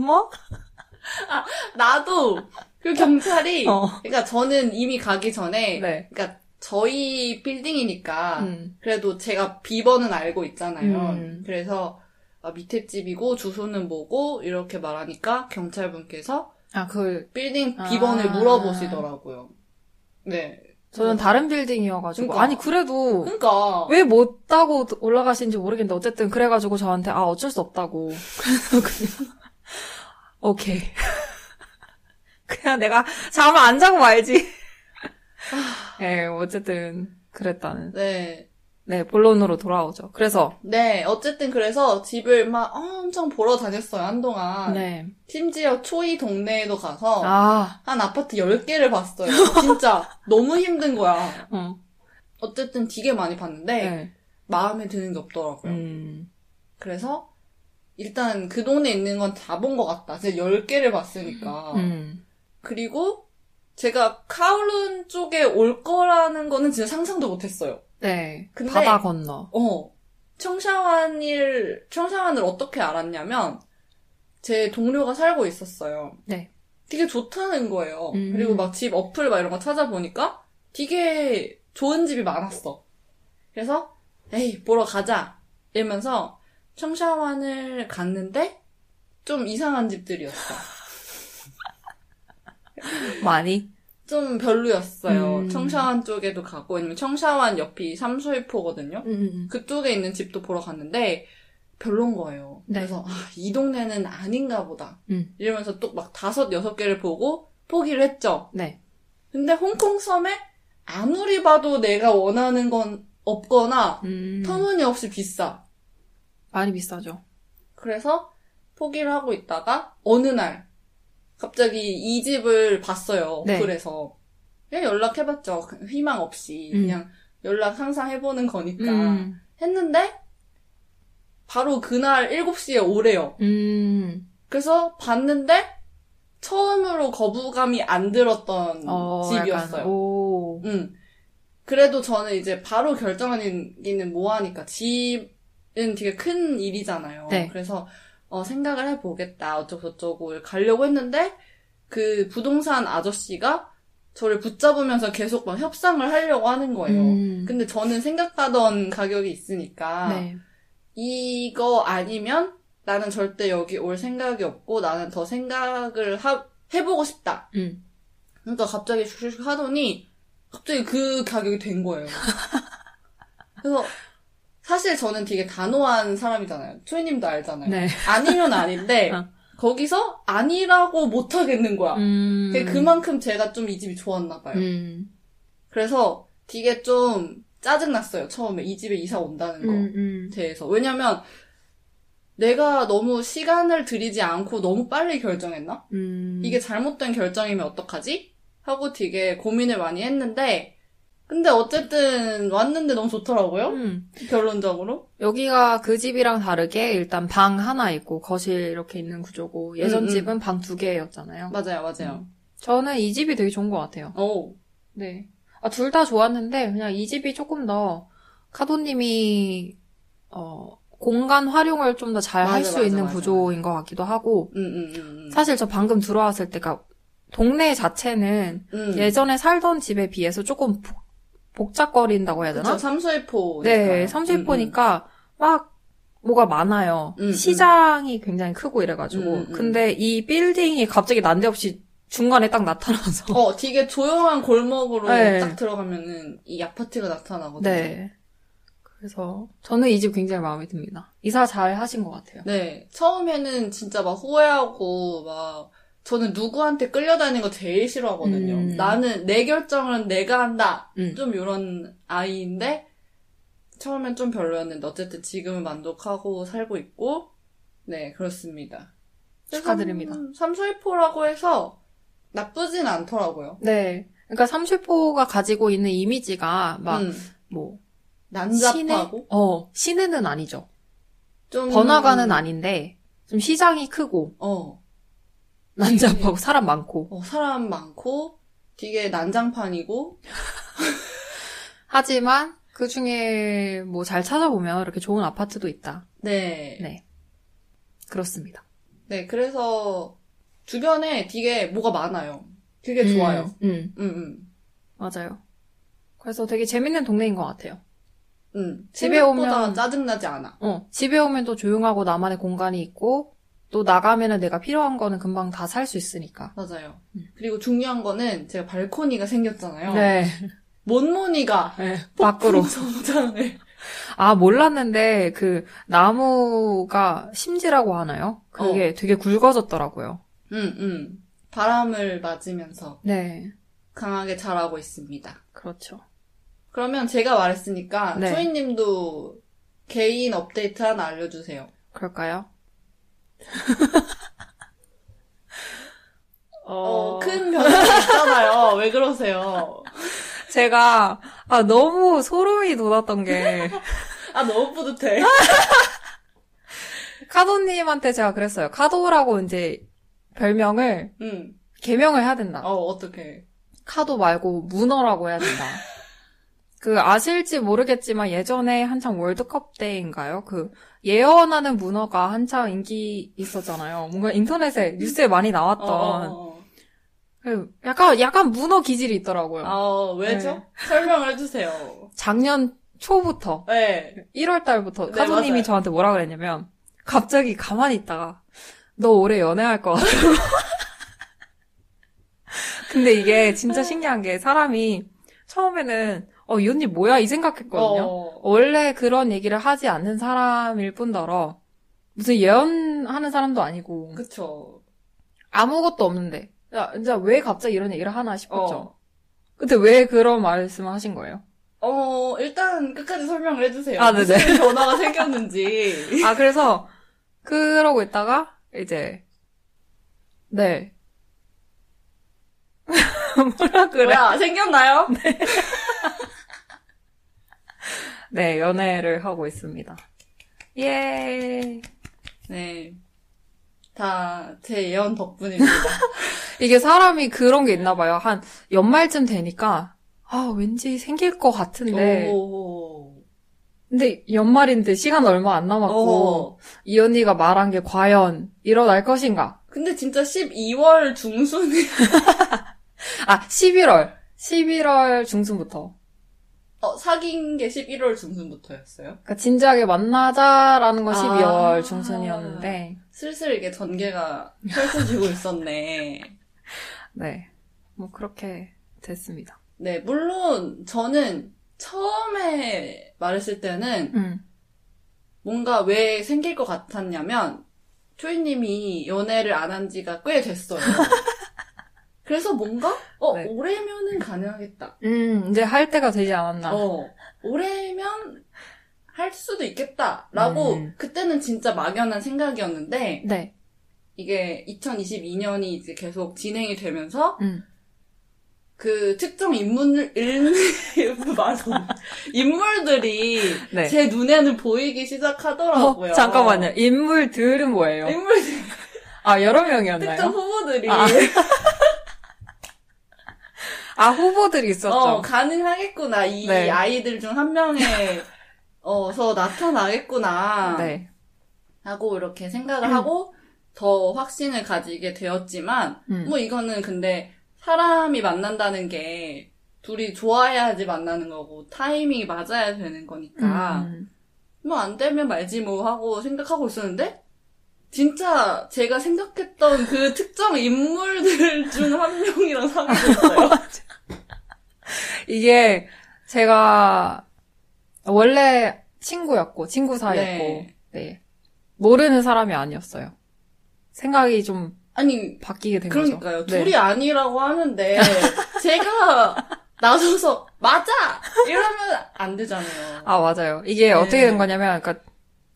么? 나도 그 경찰이 어. 그러니까 저는 이미 가기 전에 네. 그러니까 저희 빌딩이니까 음. 그래도 제가 비번은 알고 있잖아요. 음. 그래서 아, 밑에 집이고 주소는 뭐고 이렇게 말하니까 경찰분께서 아, 그 빌딩 아. 비번을 물어보시더라고요. 네. 저는 다른 빌딩이어가지고 그러니까. 아니 그래도 그러니까 왜 못 따고 올라가신지 모르겠는데 어쨌든 그래가지고 저한테 아 어쩔 수 없다고 그래서 그냥 오케이 그냥 내가 잠을 안 자고 말지 예 어쨌든 그랬다는 네. 네, 본론으로 돌아오죠. 그래서, 네, 어쨌든 그래서 집을 막 엄청 보러 다녔어요, 한동안. 네. 심지어 초이 동네에도 가서 아, 한 아파트 10개를 봤어요. 진짜 너무 힘든 거야. 어. 어쨌든 되게 많이 봤는데 네. 마음에 드는 게 없더라고요. 음, 그래서 일단 그 동네에 있는 건 다 본 것 같다. 제가 10개를 봤으니까. 음. 그리고 제가 카울룬 쪽에 올 거라는 거는 진짜 상상도 못 했어요. 네. 근데- 바다 건너. 어. 청샤완을, 청샤완을 어떻게 알았냐면, 제 동료가 살고 있었어요. 네. 되게 좋다는 거예요. 음. 그리고 막 집 어플 막 이런 거 찾아보니까 되게 좋은 집이 많았어. 그래서, 에이, 보러 가자. 이러면서 청샤완을 갔는데, 좀 이상한 집들이었어. 많이? 좀 별로였어요. 음. 청샤완 쪽에도 가고, 아니면 청샤완 옆이 삼수이포거든요. 음, 음. 그쪽에 있는 집도 보러 갔는데 별론 거예요. 네. 그래서 아, 이 동네는 아닌가 보다. 음. 이러면서 또 막 다섯 여섯 개를 보고 포기를 했죠. 네. 근데 홍콩 섬에 아무리 봐도 내가 원하는 건 없거나 음. 터무니없이 비싸. 많이 비싸죠. 그래서 포기를 하고 있다가 어느 날 갑자기 이 집을 봤어요. 네. 어플에서. 그냥 연락해봤죠. 희망 없이. 음. 그냥 연락 항상 해보는 거니까. 음. 했는데 바로 그날 7시에 오래요. 음. 그래서 봤는데 처음으로 거부감이 안 들었던 어, 집이었어요. 음. 그래도 저는 이제 바로 결정하기는 뭐하니까 집은 되게 큰 일이잖아요. 네. 그래서 어, 생각을 해보겠다 어쩌고저쩌고 가려고 했는데 그 부동산 아저씨가 저를 붙잡으면서 계속 막 협상을 하려고 하는 거예요. 음. 근데 저는 생각하던 가격이 있으니까 네. 이거 아니면 나는 절대 여기 올 생각이 없고 나는 더 생각을 하- 해보고 싶다. 음. 그러니까 갑자기 슉슉 하더니 갑자기 그 가격이 된 거예요. 그래서 사실 저는 되게 단호한 사람이잖아요. 초이님도 알잖아요. 네. 아니면 아닌데 어. 거기서 아니라고 못 하겠는 거야. 음. 그만큼 제가 좀 이 집이 좋았나 봐요. 음. 그래서 되게 좀 짜증났어요. 처음에 이 집에 이사 온다는 거. 음, 음. 대해서. 왜냐면, 내가 너무 시간을 들이지 않고 너무 빨리 결정했나? 음. 이게 잘못된 결정이면 어떡하지? 하고 되게 고민을 많이 했는데, 근데 어쨌든 왔는데 너무 좋더라고요? 음. 결론적으로. 여기가 그 집이랑 다르게 일단 방 하나 있고 거실 이렇게 있는 구조고 예전 음, 음. 집은 방 두 개였잖아요. 맞아요, 맞아요. 저는 이 집이 되게 좋은 것 같아요. 오, 네. 아, 둘 다 좋았는데 그냥 이 집이 조금 더 카도님이 어, 공간 활용을 좀 더 잘할 맞아, 수 맞아, 있는 맞아, 구조인 것 같기도 하고 음, 음, 음. 음. 사실 저 방금 들어왔을 때가 동네 자체는 음. 예전에 살던 집에 비해서 조금 복, 복잡거린다고 해야 되나? 그쵸, 삼수의포. 네, 삼십포니까 막 뭐가 많아요. 음, 음. 시장이 굉장히 크고 이래가지고. 음, 음. 근데 이 빌딩이 갑자기 난데없이 중간에 딱 나타나서. 어, 되게 조용한 골목으로 네. 딱 들어가면은 이 아파트가 나타나거든요. 네. 그래서 저는 이 집 굉장히 마음에 듭니다. 이사 잘 하신 것 같아요. 네. 처음에는 진짜 막 후회하고, 막, 저는 누구한테 끌려다니는 거 제일 싫어하거든요. 음. 나는, 내 결정은 내가 한다. 음. 좀 이런 아이인데, 처음엔 좀 별로였는데, 어쨌든 지금은 만족하고 살고 있고, 네, 그렇습니다. 축하드립니다. 삼소이포라고 해서 나쁘진 않더라고요. 네. 그러니까 삼십포가 가지고 있는 이미지가 막 음, 뭐 난잡하고, 시내? 어 시내는 아니죠. 좀. 번화가는 아닌데 좀 시장이 크고 어, 난잡하고 사람 많고 어, 사람 많고, 되게 난장판이고, 하지만 그 중에 뭐 잘 찾아보면 이렇게 좋은 아파트도 있다. 네. 네. 그렇습니다. 네, 그래서 주변에 되게 뭐가 많아요. 되게 좋아요. 음, 음, 음, 맞아요. 그래서 되게 재밌는 동네인 것 같아요. 음. 집에 오면- 짜증나지 않아. 어, 집에 오면 또 조용하고 나만의 공간이 있고, 또 나가면은 내가 필요한 거는 금방 다 살 수 있으니까. 맞아요. 음. 그리고 중요한 거는 제가 발코니가 생겼잖아요. 네. 못모니가 네, 밖으로. 성장을. 아, 몰랐는데, 그, 나무가 심지라고 하나요? 그게 되게 굵어졌더라고요. 음, 음. 바람을 맞으면서 네. 강하게 자라고 있습니다. 그렇죠. 그러면 제가 말했으니까 네. 초이님도 개인 업데이트 하나 알려주세요. 그럴까요? 어, 큰 변화가 있잖아요. 왜 그러세요? 제가 아 너무 소름이 돋았던 게 아, 너무 뿌듯해. 카도님한테 제가 그랬어요. 카도라고 이제 별명을 응. 개명을 해야 된다. 어, 어떡해. 카도 말고 문어라고 해야 된다. 그 아실지 모르겠지만 예전에 한창 월드컵 때인가요? 그 예언하는 문어가 한창 인기 있었잖아요. 뭔가 인터넷에 뉴스에 많이 나왔던 어, 어, 그 약간 약간 문어 기질이 있더라고요. 어. 어, 왜죠? 네. 설명을 해주세요. 작년 초부터 네. 1월 달부터 네, 카도님이 맞아요. 저한테 뭐라 그랬냐면 갑자기 가만히 있다가 너 올해 연애할 것 같아. 근데 이게 진짜 신기한 게 사람이 처음에는 어, 이 언니 뭐야 이 생각했거든요. 어, 원래 그런 얘기를 하지 않는 사람일 뿐더러 무슨 예언하는 사람도 아니고 그쵸. 아무것도 없는데 야, 진짜 왜 갑자기 이런 얘기를 하나 싶었죠. 어. 근데 왜 그런 말씀을 하신 거예요? 어, 일단 끝까지 설명을 해주세요. 아, 네네. 무슨 변화가 생겼는지. 아, 그래서, 그러고 있다가, 이제, 네. 뭐라 그래? 뭐야, 생겼나요? 네, 연애를 하고 있습니다. 예. 네. 다 제 예언 덕분입니다. 이게 사람이 그런 게 있나 봐요. 한 연말쯤 되니까, 아, 왠지 생길 것 같은데. 오. 근데 연말인데 시간 얼마 안 남았고, 어. 이 언니가 말한 게 과연 일어날 것인가? 근데 진짜 12월 중순에 아, 11월. 11월 중순부터. 어, 사귄 게 11월 중순부터였어요. 그러니까 진지하게 만나자라는 건 아. 12월 중순이었는데, 슬슬 이게 전개가 펼쳐지고 있었네. 네. 뭐 그렇게 됐습니다. 네, 물론 저는 처음에 말했을 때는 음. 뭔가 왜 생길 것 같았냐면 초이님이 연애를 안 한 지가 꽤 됐어요. 그래서 뭔가 어 네. 올해면은 가능하겠다. 음, 이제 할 때가 되지 않았나. 어 올해면 할 수도 있겠다라고 음. 그때는 진짜 막연한 생각이었는데 네. 이게 2022년이 이제 계속 진행이 되면서 음. 그 특정 인물 일 맞아 인물들이 네. 제 눈에는 보이기 시작하더라고요. 어, 잠깐만요. 인물들은 뭐예요? 인물 아, 여러 명이었나요? 특정 후보들이 아, 아, 후보들이 있었죠. 어, 가능하겠구나. 이 네. 아이들 중 한 명에 어서 나타나겠구나. 네. 하고 이렇게 생각을 음. 하고 더 확신을 가지게 되었지만 음. 뭐 이거는 근데 사람이 만난다는 게 둘이 좋아해야지 만나는 거고 타이밍이 맞아야 되는 거니까 음. 뭐안 되면 말지 뭐 하고 생각하고 있었는데 진짜 제가 생각했던 그 특정 인물들 중 한 명이랑 사귀었어요. 이게 제가 원래 친구였고 친구 사이였고 네. 네. 모르는 사람이 아니었어요. 생각이 좀 아니 바뀌게 된 거죠. 그러니까요. 네. 둘이 아니라고 하는데 제가 나서서 맞아 이러면 안 되잖아요. 아 맞아요. 이게 네. 어떻게 된 거냐면, 그러니까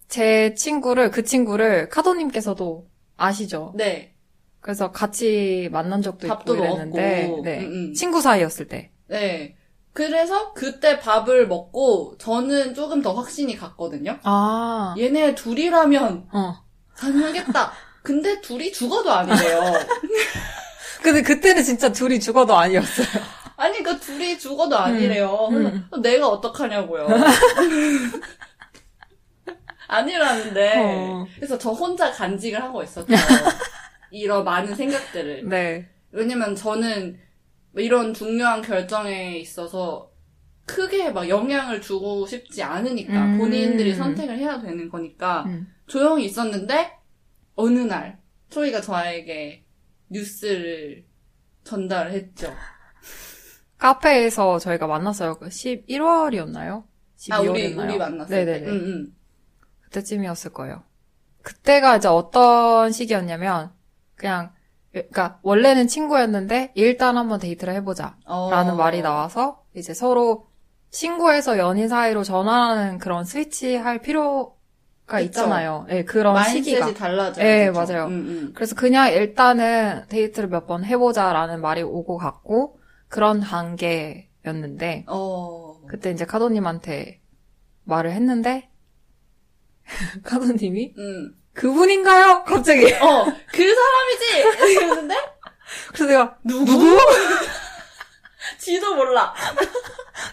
제 친구를 그 친구를 카도님께서도 아시죠. 네, 그래서 같이 만난 적도 있고 이랬는데, 먹었고, 네. 음, 음. 친구 사이였을 때. 네. 그래서 그때 밥을 먹고 저는 조금 더 확신이 갔거든요. 아, 얘네 둘이라면 어. 가능하겠다. 근데 둘이 죽어도 아니래요. 근데 그때는 진짜 둘이 죽어도 아니었어요. 아니 그 둘이 죽어도 아니래요. 음. 그래서 내가 어떡하냐고요. 아니라는데. 어. 그래서 저 혼자 간직을 하고 있었죠. 이런 많은 생각들을. 네. 왜냐면 저는 이런 중요한 결정에 있어서 크게 막 영향을 주고 싶지 않으니까 음. 본인들이 선택을 해야 되는 거니까 음. 조용히 있었는데 어느 날 초이가 저에게 뉴스를 전달을 했죠. 카페에서 저희가 만났어요. 그 11월이었나요? 12월이었나요? 아 우리 우리 네네네. 때. 응, 응. 그때쯤이었을 거예요. 그때가 이제 어떤 시기였냐면, 그냥, 그니까, 원래는 친구였는데, 일단 한번 데이트를 해보자. 어. 라는 말이 나와서, 이제 서로 친구에서 연인 사이로 전환하는 그런 스위치 할 필요가 그쵸. 있잖아요. 예, 그런 시기가. 달라져요. 예, 그쵸? 맞아요. 음, 음. 그래서 그냥 일단은 데이트를 몇 번 해보자라는 말이 오고 갔고, 그런 단계였는데, 어. 그때 이제 카도님한테 말을 했는데, 카도님이, 음. 그분인가요? 갑자기. 어, 그 사람이지! 이랬는데, 그래서 내가, 누구? 지도 몰라.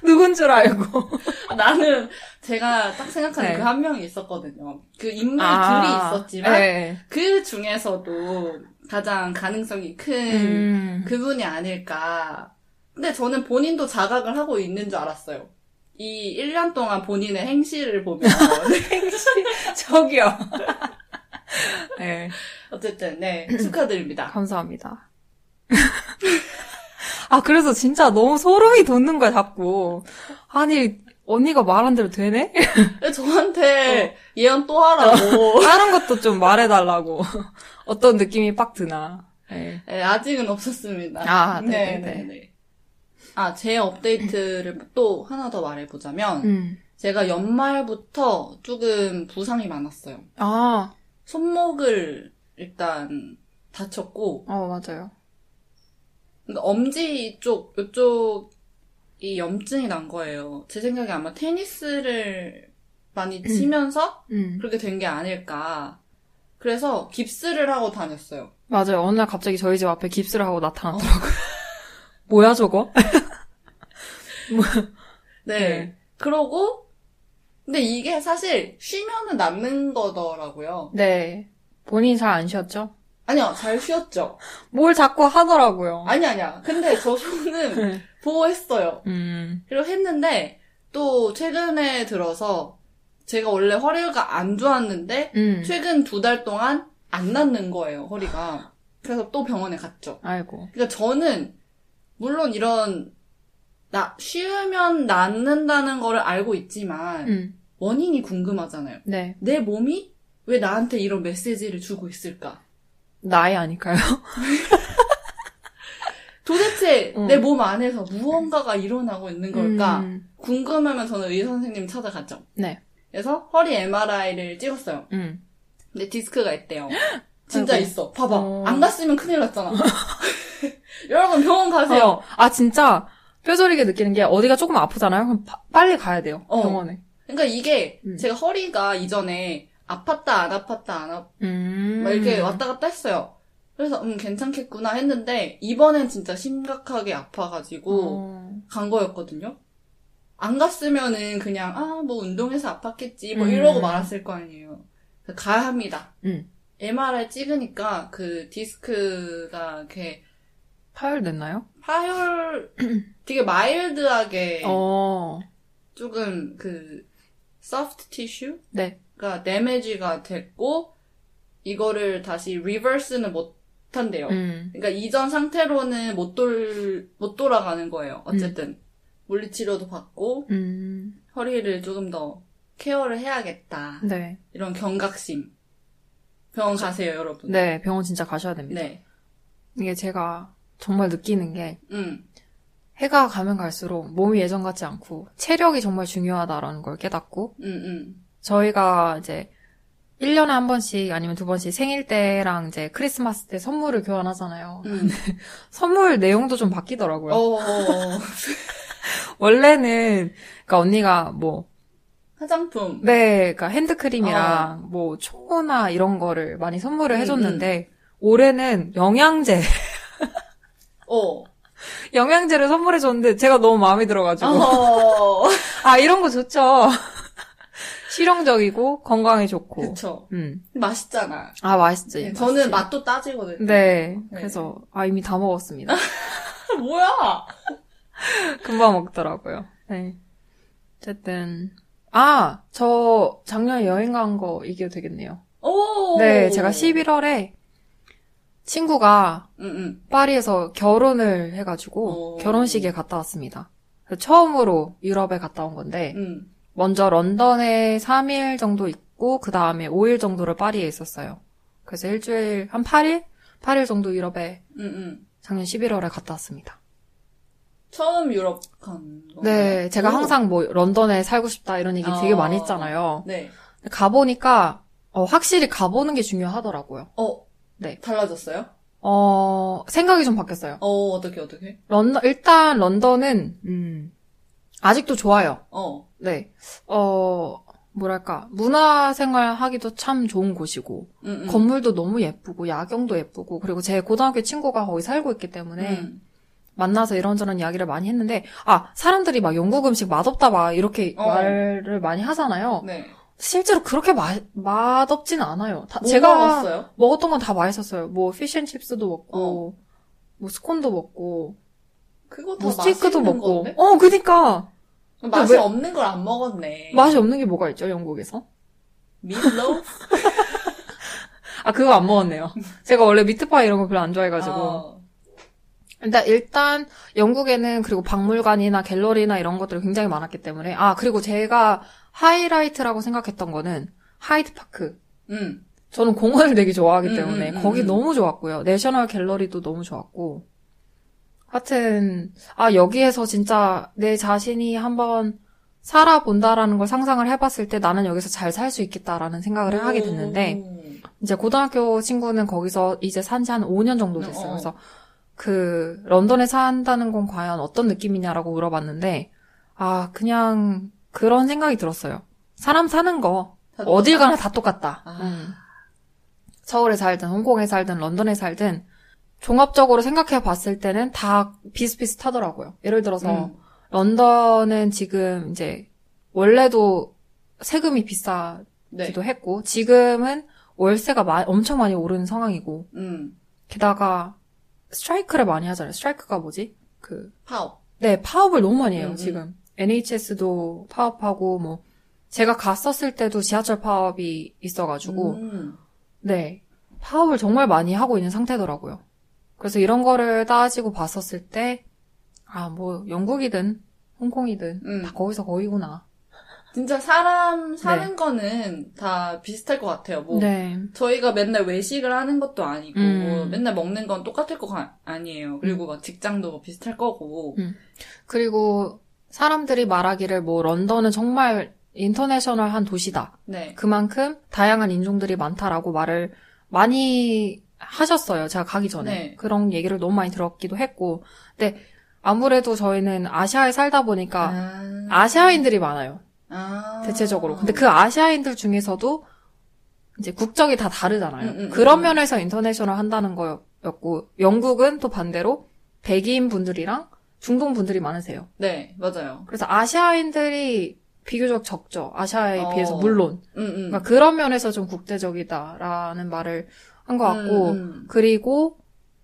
누군 줄 알고. 나는 제가 딱 생각하는 네. 그한 명이 있었거든요. 그 인물들이 아, 있었지만, 네. 그 중에서도 가장 가능성이 큰 음. 그분이 아닐까. 근데 저는 본인도 자각을 하고 있는 줄 알았어요. 이 1년 동안 본인의 행실을 보면. 저기요. 네, 어쨌든, 네, 축하드립니다. 감사합니다. 아, 그래서 진짜 너무 소름이 돋는 거야, 자꾸. 아니, 언니가 말한 대로 되네? 저한테 예언 또 하라고. 다른 것도 좀 말해달라고. 어떤 느낌이 빡 드나. 네. 네, 아직은 없었습니다. 아, 네네네. 네. 아, 제 업데이트를 또 하나 더 말해보자면, 음. 제가 연말부터 조금 부상이 많았어요. 아, 손목을 일단 다쳤고, 어, 맞아요. 그러니까 엄지 쪽, 이쪽이 염증이 난 거예요. 제 생각에 아마 테니스를 많이 치면서 음. 그렇게 된 게 아닐까. 그래서 깁스를 하고 다녔어요. 맞아요. 어느 날 갑자기 저희 집 앞에 깁스를 하고 나타나더라고요. 뭐야, 저거? 네. 네. 그러고, 근데 이게 사실 쉬면은 낫는 거더라고요. 네. 본인 잘 안 쉬었죠? 아니요, 잘 쉬었죠. 뭘 자꾸 하더라고요. 아니, 아니야. 근데 저 손은 네. 보호했어요. 음. 그리고 했는데, 또 최근에 들어서 제가 원래 허리가 안 좋았는데, 음. 최근 두 달 동안 안 낫는 거예요, 허리가. 그래서 또 병원에 갔죠. 아이고. 그러니까 저는, 물론 이런, 나, 쉬우면 낫는다는 거를 알고 있지만, 음. 원인이 궁금하잖아요. 네. 내 몸이 왜 나한테 이런 메시지를 주고 있을까? 나이 아닐까요? 도대체 음. 내몸 안에서 무언가가 일어나고 있는 걸까? 음. 궁금하면 저는 의사 선생님 찾아갔죠. 네. 그래서 허리 MRI를 찍었어요. 음. 근데 디스크가 있대요. 진짜 아이고. 있어. 봐봐. 어. 안 갔으면 큰일 났잖아. 여러분 병원 가세요. 어. 아, 진짜 뼈저리게 느끼는 게 어디가 조금 아프잖아요? 그럼 파- 빨리 가야 돼요. 어. 병원에. 그러니까 이게 음. 제가 허리가 이전에 아팠다 안 아팠다 안 아팠다 음. 막 이렇게 왔다 갔다 했어요. 그래서 음 괜찮겠구나 했는데 이번엔 진짜 심각하게 아파가지고 어. 간 거였거든요. 안 갔으면은 그냥 아 뭐 운동해서 아팠겠지 뭐 음. 이러고 말았을 거 아니에요. 그래서 가야 합니다. 음. MRI 찍으니까 그 디스크가 이렇게 파열됐나요? 파열 되게 마일드하게 어. 조금 그 soft tissue가 네. 데미지가 됐고 이거를 다시 리버스는 못 한대요. 음. 그러니까 이전 상태로는 못 돌, 못 돌아가는 거예요. 어쨌든. 물리치료도 받고, 음. 허리를 조금 더 케어를 해야겠다. 네. 이런 경각심. 병원 가세요, 여러분. 네, 병원 진짜 가셔야 됩니다. 네. 이게 제가 정말 느끼는 게 음. 해가 가면 갈수록 몸이 예전 같지 않고 체력이 정말 중요하다라는 걸 깨닫고 음, 음. 저희가 이제 1년에 한 번씩 아니면 두 번씩 생일 때랑 이제 크리스마스 때 선물을 교환하잖아요. 음. 선물 내용도 좀 바뀌더라고요. 어, 어, 어. 원래는 그러니까 언니가 뭐 화장품. 네, 그러니까 핸드크림이랑 뭐 초나 이런 거를 많이 선물을 음, 해줬는데 올해는 영양제 어. 영양제를 선물해 줬는데 제가 너무 마음에 들어가지고 어. 아 이런 거 좋죠. 실용적이고 건강에 좋고. 그쵸. 음. 맛있잖아. 아 맛있지. 네, 저는 맛있지. 맛도 따지거든요. 네. 네. 그래서 아 이미 다 먹었습니다. 뭐야? 금방 먹더라고요. 네. 어쨌든 아 저 작년에 여행 간 거 얘기해도 되겠네요. 오. 네, 제가 11월에 친구가 응, 응. 파리에서 결혼을 해가지고 오. 결혼식에 갔다 왔습니다. 처음으로 유럽에 갔다 온 건데 응. 먼저 런던에 3일 정도 있고 그 다음에 5일 정도를 파리에 있었어요. 그래서 일주일 한 8일? 8일 정도 유럽에. 작년 11월에 갔다 왔습니다. 처음 유럽 간 건가요? 네, 제가 오. 항상 뭐 런던에 살고 싶다 이런 얘기 되게 어. 많이 했잖아요. 네. 가 보니까 어, 확실히 가보는 게 중요하더라고요. 어. 네. 달라졌어요? 어, 생각이 좀 바뀌었어요. 어, 어떻게, 어떻게? 런던, 일단 런던은, 음, 아직도 좋아요. 어. 네. 어, 뭐랄까, 문화 생활 하기도 참 좋은 곳이고, 음, 음. 건물도 너무 예쁘고, 야경도 예쁘고, 그리고 제 고등학교 친구가 거기 살고 있기 때문에, 음. 만나서 이런저런 이야기를 많이 했는데, 아, 사람들이 막 영국 음식 맛없다 막 이렇게 어. 말을 많이 하잖아요. 네. 실제로 그렇게 맛, 맛없진 않아요. 다- 제가 먹었어요? 먹었던 건 다 맛있었어요. 뭐, fish and chips도 먹고, 어. 뭐, 스콘도 먹고, 그거 다 뭐, 스테이크도 먹고. 건데? 어, 그니까! 맛이 왜- 없는 걸 안 먹었네. 맛이 없는 게 뭐가 있죠, 영국에서? meatloaf? 아, 그거 안 먹었네요. 제가 원래 meat pie 이런 거 별로 안 좋아해가지고. 어. 일단, 일단, 영국에는 그리고 박물관이나 갤러리나 이런 것들이 굉장히 많았기 때문에. 아, 그리고 제가 하이라이트라고 생각했던 거는 하이드파크. 음. 저는 공원을 되게 좋아하기 음, 때문에 음, 음, 거기 음. 너무 좋았고요. 내셔널 갤러리도 너무 좋았고. 하여튼, 아, 여기에서 진짜 내 자신이 한번 살아본다라는 걸 상상을 해봤을 때 나는 여기서 잘 살 수 있겠다라는 생각을 하게 됐는데, 오. 이제 고등학교 친구는 거기서 이제 산 지 한 5년 정도 됐어요. 어. 그래서 그 런던에 산다는 건 과연 어떤 느낌이냐라고 물어봤는데 아 그냥 그런 생각이 들었어요. 사람 사는 거다 어딜? 가나 다 똑같다. 아. 음. 서울에 살든 홍콩에 살든 런던에 살든 종합적으로 생각해 봤을 때는 다 비슷비슷하더라고요. 예를 들어서 음. 런던은 지금 이제 원래도 세금이 비싸 네. 기도 했고 지금은 월세가 마- 엄청 많이 오르는 상황이고 음. 게다가 스트라이크를 많이 하잖아요. 스트라이크가 뭐지? 그 파업. 네, 파업을 너무 많이 해요, 음, 음. 지금. NHS도 파업하고 뭐 제가 갔었을 때도 지하철 파업이 있어가지고 음. 네, 파업을 정말 많이 하고 있는 상태더라고요. 그래서 이런 거를 따지고 봤었을 때 아, 뭐 영국이든 홍콩이든 음. 다 거기서 거기구나. 진짜 사람 사는 거는 다 비슷할 것 같아요. 뭐 네. 저희가 맨날 외식을 하는 것도 아니고 음. 뭐 맨날 먹는 건 똑같을 거 가- 아니에요. 그리고 막 직장도 뭐 비슷할 거고. 음. 그리고 사람들이 말하기를 뭐 런던은 정말 인터내셔널한 도시다. 네. 그만큼 다양한 인종들이 많다라고 말을 많이 하셨어요. 제가 가기 전에. 네. 그런 얘기를 너무 많이 들었기도 했고. 근데 아무래도 저희는 아시아에 살다 보니까 아. 아시아인들이 많아요. 아. 대체적으로. 근데 그 아시아인들 중에서도 이제 국적이 다 다르잖아요. 음, 음, 그런 음. 면에서 인터내셔널 한다는 거였고, 영국은 또 반대로 백인 분들이랑 중동 분들이 많으세요. 네, 맞아요. 그래서 아시아인들이 비교적 적죠. 아시아에 어. 비해서 물론. 음, 음. 그러니까 그런 면에서 좀 국제적이다라는 말을 한 것 같고, 음, 음. 그리고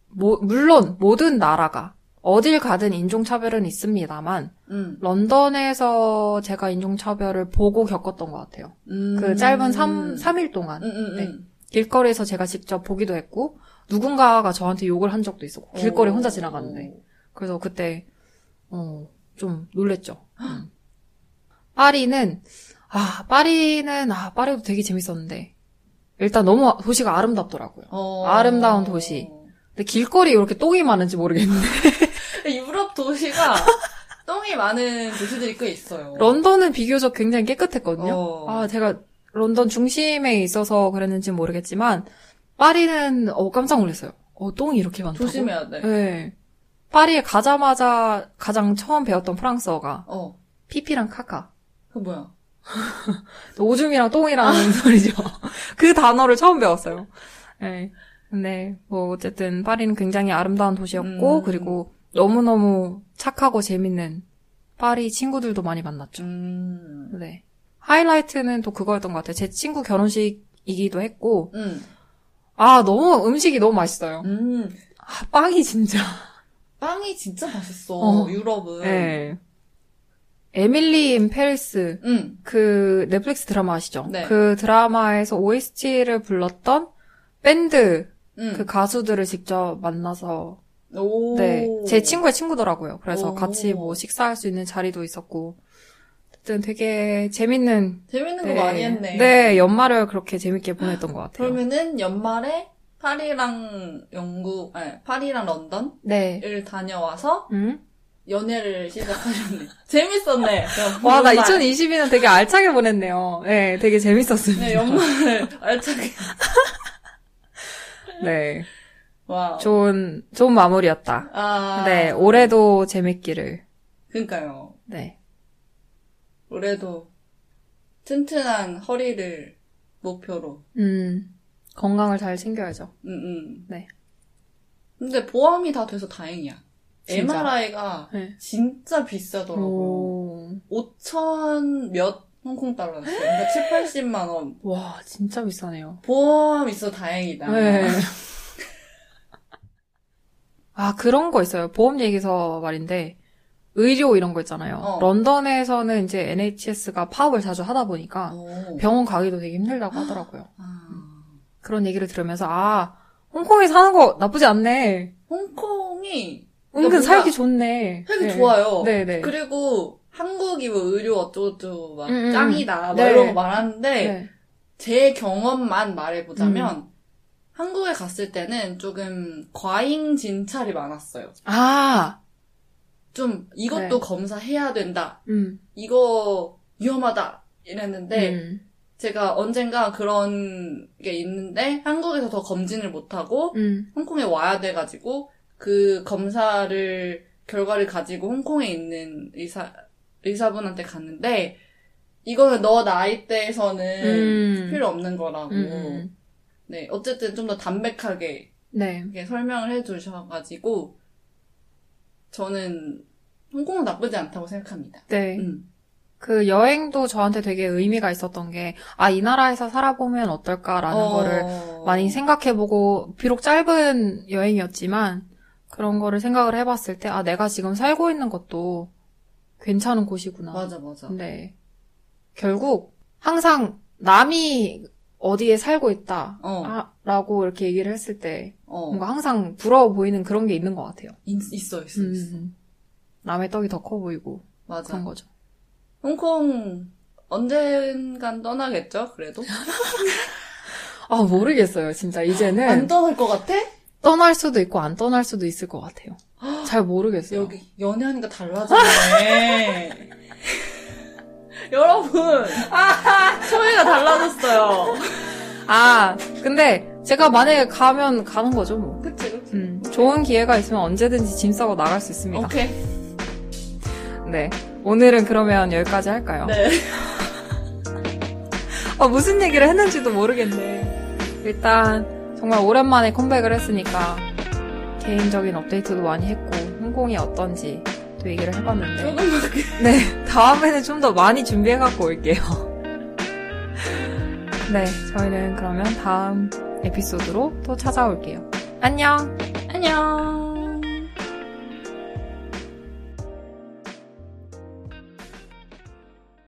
모- 물론 모든 나라가 어딜 가든 인종차별은 있습니다만 음. 런던에서 제가 인종차별을 보고 겪었던 것 같아요. 음. 그 짧은 3, 삼일 동안 음, 음, 네. 음. 길거리에서 제가 직접 보기도 했고 누군가가 저한테 욕을 한 적도 있었고 길거리 오. 혼자 지나가는데 그래서 그때 어, 좀 놀랬죠. 음. 파리는 아 파리는 아 파리도 되게 재밌었는데 일단 너무 도시가 아름답더라고요. 어. 아름다운 도시. 근데 길거리에 이렇게 똥이 많은지 모르겠는데 유럽 도시가 똥이 많은 도시들이 꽤 있어요. 런던은 비교적 굉장히 깨끗했거든요. 어. 아 제가 런던 중심에 있어서 그랬는지 모르겠지만 파리는 어 깜짝 놀랐어요. 어 똥이 이렇게 많다고? 조심해야 돼. 네. 파리에 가자마자 가장 처음 배웠던 프랑스어가 어. 피피랑 카카. 그 뭐야? 오줌이랑 똥이라는 소리죠. 그 단어를 처음 배웠어요. 네. 근데 뭐 어쨌든 파리는 굉장히 아름다운 도시였고 음. 그리고 너무너무 착하고 재밌는 파리 친구들도 많이 만났죠. 음. 네. 하이라이트는 또 그거였던 것 같아요. 제 친구 결혼식이기도 했고 음. 아 너무 음식이 너무 맛있어요. 음. 아, 빵이 진짜. 빵이 진짜 맛있어. 어. 유럽은. 네. Emily in Paris 음. 그 넷플릭스 드라마 아시죠? 네. 그 드라마에서 OST를 불렀던 밴드 음. 그 가수들을 직접 만나서 오. 네. 제 친구의 친구더라고요. 그래서 오. 같이 뭐 식사할 수 있는 자리도 있었고 어쨌든 되게 재밌는 재밌는 거 많이 했네. 네, 연말을 그렇게 재밌게 보냈던 것 같아요. 그러면은 연말에 파리랑 영국, 아니, 파리랑 런던을 네. 다녀와서 음? 연애를 시작하셨네. 재밌었네. 와, 나 연말. 2022년 되게 알차게 보냈네요. 네, 되게 재밌었습니다. 네, 연말을 알차게. 네. Wow. 좋은, 좋은 마무리였다. 아. 네, 올해도 재밌기를. 그니까요. 네. 올해도 튼튼한 허리를 목표로. 음, 건강을 잘 챙겨야죠. 음, 음. 네. 근데 보험이 다 돼서 다행이야. 진짜? MRI가 네. 진짜 비싸더라고. 오. 5천 몇 홍콩 달러였어요. 그러니까 7, 80만 원. 와, 진짜 비싸네요. 보험 있어 다행이다. 네. 아, 그런 거 있어요. 보험 얘기서 말인데, 의료 이런 거 있잖아요. 어. 런던에서는 이제 NHS가 파업을 자주 하다 보니까 오. 병원 가기도 되게 힘들다고 하더라고요. 아. 그런 얘기를 들으면서, 아, 홍콩에 사는 거 나쁘지 않네. 홍콩이 은근 뭔가 살기 좋네. 살기 네. 좋아요. 네네. 그리고 한국이 뭐 의료 어쩌고저쩌고 막 음, 음. 짱이다 막 네. 이런 거 말하는데 네. 제 경험만 말해보자면 음. 한국에 갔을 때는 조금 과잉 진찰이 많았어요. 아, 좀 이것도 네. 검사해야 된다. 음. 이거 위험하다. 이랬는데 음. 제가 언젠가 그런 게 있는데 한국에서 더 검진을 못하고 음. 홍콩에 와야 돼가지고 그 검사를 결과를 가지고 홍콩에 있는 의사 의사분한테 갔는데 이거는 너 나이대에서는 음. 필요 없는 거라고. 음. 네 어쨌든 좀 더 담백하게 네. 이렇게 설명을 해주셔가지고 저는 홍콩은 나쁘지 않다고 생각합니다. 네. 음. 그 여행도 저한테 되게 의미가 있었던 게, 아, 이 나라에서 살아보면 어떨까라는 어. 거를 많이 생각해보고, 비록 짧은 여행이었지만, 그런 거를 생각을 해봤을 때, 아, 내가 지금 살고 있는 것도 괜찮은 곳이구나. 맞아 맞아. 근데, 결국, 항상 남이 어디에 살고 있다. 어. 아, 라고 이렇게 얘기를 했을 때, 어 뭔가 항상 부러워 보이는 그런 게 있는 것 같아요. 있, 있어 있어 있어. 음, 남의 떡이 더 커 보이고, 맞아. 그런 거죠. 홍콩 언젠간 떠나겠죠? 그래도 아, 모르겠어요, 진짜. 이제는. 안 떠날 것 같아? 떠날 수도 있고 안 떠날 수도 있을 것 같아요. 잘 모르겠어요. 여기 연애하니까 달라지네. 여러분, 초이가 달라졌어요. 아, 근데 제가 만약에 가면 가는 거죠, 뭐. 그치, 그치. 음, 좋은 기회가 있으면 언제든지 짐 싸고 나갈 수 있습니다. 오케이. 네. 오늘은 그러면 여기까지 할까요? 네. 아, 무슨 얘기를 했는지도 모르겠네. 일단, 정말 오랜만에 컴백을 했으니까, 개인적인 업데이트도 많이 했고, 홍콩이 어떤지 또 얘기를 해봤는데, 조금밖에. 네, 다음에는 좀 더 많이 준비해갖고 올게요. 네, 저희는 그러면 다음 에피소드로 또 찾아올게요. 안녕! 안녕.